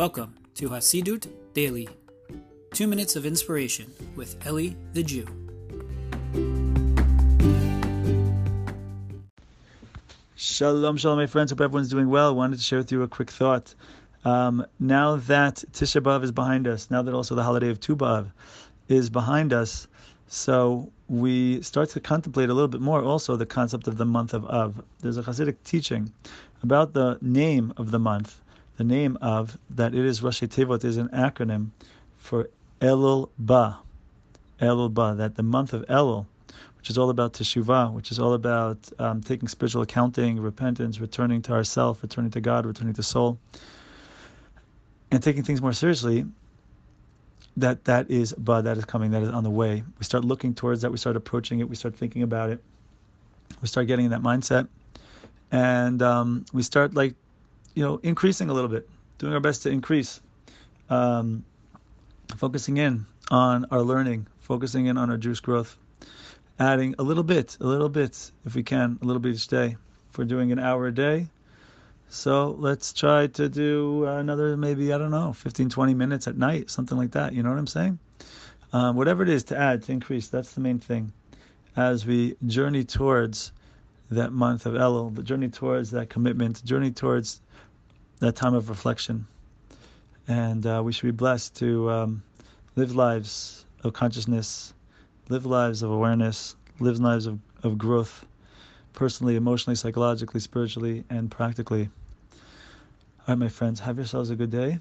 Welcome to Hasidut Daily, two minutes of inspiration with Eli the Jew. Shalom, shalom, my friends. Hope everyone's doing well. Wanted to share with you a quick thought. Um, now that Tisha B'av is behind us, now that also the holiday of Tu B'av is behind us, so we start to contemplate a little bit more also the concept of the month of Av. There's a Hasidic teaching about the name of the month, the name of that it is Rashei Tevot is an acronym for Elul Ba. Elul Ba, that the month of Elul, which is all about teshuvah, which is all about um, taking spiritual accounting, repentance, returning to ourself, returning to God, returning to soul, and taking things more seriously, that that is but that is coming, that is on the way. We start looking towards that, we start approaching it, we start thinking about it, we start getting in that mindset, and um, we start like, you know, increasing a little bit, doing our best to increase, um, focusing in on our learning, focusing in on our Jewish growth, adding a little bit, a little bit, if we can, a little bit each day. If we're doing an hour a day, so let's try to do another maybe, I don't know, 15, 20 minutes at night, something like that. You know what I'm saying? Um, whatever it is to add, to increase, that's the main thing. As we journey towards that month of Elul, the journey towards that commitment, journey towards that time of reflection. And uh, we should be blessed to um, live lives of consciousness, live lives of awareness, live lives of, of growth, personally, emotionally, psychologically, spiritually, and practically. All right, my friends, have yourselves a good day, and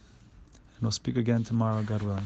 we'll speak again tomorrow, God willing.